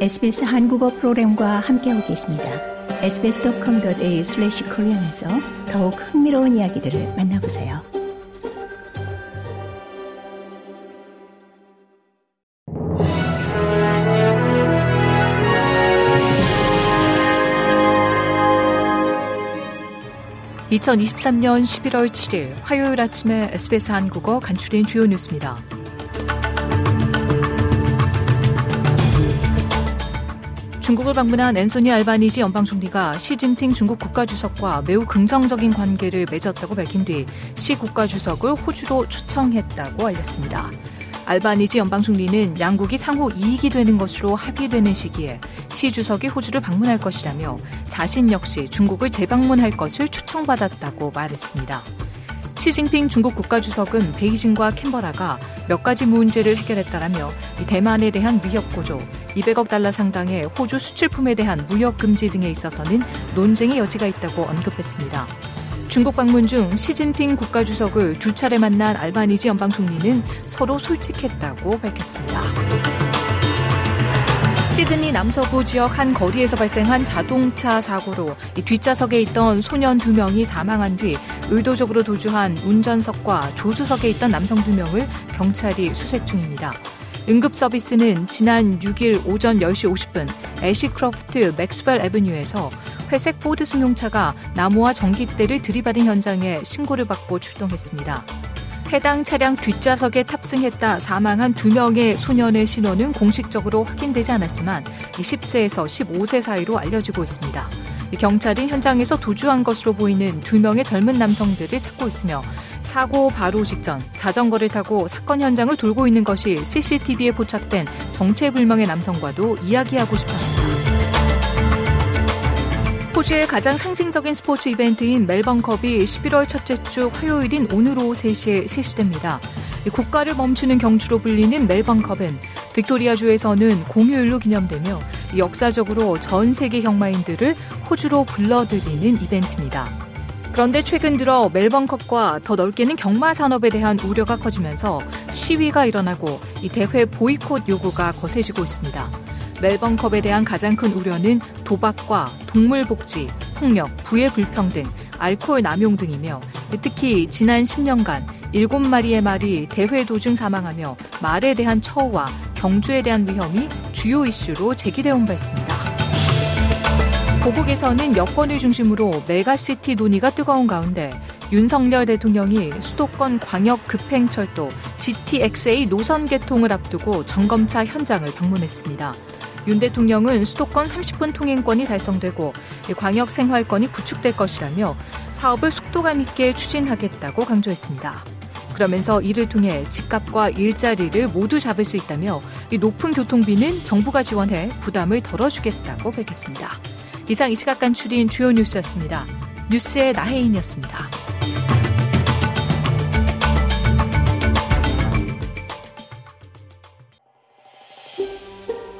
SBS 한국어 프로그램과 함께하고 계십니다. sbs.com.au/korean에서 더욱 흥미로운 이야기들을 만나보세요. (2023년 11월 7일) 화요일 아침에 SBS 한국어 간추린 주요 뉴스입니다. 중국을 방문한 앤소니 알바니지 연방 총리가 시진핑 중국 국가주석과 매우 긍정적인 관계를 맺었다고 밝힌 뒤 시 국가주석을 호주로 초청했다고 알렸습니다. 알바니지 연방 총리는 양국이 상호 이익이 되는 것으로 합의되는 시기에 시 주석이 호주를 방문할 것이라며 자신 역시 중국을 재방문할 것을 초청받았다고 말했습니다. 시진핑 중국 국가주석은 베이징과 캔버라가 몇 가지 문제를 해결했다라며 대만에 대한 위협 고조, 200억 달러 상당의 호주 수출품에 대한 무역 금지 등에 있어서는 논쟁의 여지가 있다고 언급했습니다. 중국 방문 중 시진핑 국가주석을 두 차례 만난 알바니지 연방 총리는 서로 솔직했다고 밝혔습니다. 시드니 남서부 지역 한 거리에서 발생한 자동차 사고로 뒷좌석에 있던 소년 두 명이 사망한 뒤 의도적으로 도주한 운전석과 조수석에 있던 남성 두 명을 경찰이 수색 중입니다. 응급 서비스는 지난 6일 오전 10시 50분 Ashcroft Maxwell Avenue에서 회색 포드 승용차가 나무와 전기대를 들이받은 현장에 신고를 받고 출동했습니다. 해당 차량 뒷좌석에 탑승했다 사망한 두 명의 소년의 신원은 공식적으로 확인되지 않았지만 10세에서 15세 사이로 알려지고 있습니다. 경찰은 현장에서 도주한 것으로 보이는 두 명의 젊은 남성들을 찾고 있으며 사고 바로 직전 자전거를 타고 사건 현장을 돌고 있는 것이 CCTV에 포착된 정체불명의 남성과도 이야기하고 싶었습니다. 호주의 가장 상징적인 스포츠 이벤트인 멜번컵이 11월 첫째 주 화요일인 오늘 오후 3시에 실시됩니다. 국가를 멈추는 경주로 불리는 멜번컵은 빅토리아주에서는 공휴일로 기념되며 역사적으로 전 세계 경마인들을 호주로 불러들이는 이벤트입니다. 그런데 최근 들어 멜번컵과 더 넓게는 경마 산업에 대한 우려가 커지면서 시위가 일어나고 이 대회 보이콧 요구가 거세지고 있습니다. 멜번컵에 대한 가장 큰 우려는 도박과 동물 복지, 폭력, 부의 불평 등, 알코올 남용 등이며 특히 지난 10년간 7마리의 말이 대회 도중 사망하며 말에 대한 처우와 경주에 대한 위험이 주요 이슈로 제기되어 온 바 있습니다. 고국에서는 여권을 중심으로 메가시티 논의가 뜨거운 가운데 윤석열 대통령이 수도권 광역 급행철도 GTX-A 노선 개통을 앞두고 점검차 현장을 방문했습니다. 윤 대통령은 수도권 30분 통행권이 달성되고 광역 생활권이 구축될 것이라며 사업을 속도감 있게 추진하겠다고 강조했습니다. 그러면서 이를 통해 집값과 일자리를 모두 잡을 수 있다며 높은 교통비는 정부가 지원해 부담을 덜어주겠다고 밝혔습니다. 이상 이 시각 간추린 주요 뉴스였습니다. 뉴스의 나혜인이었습니다.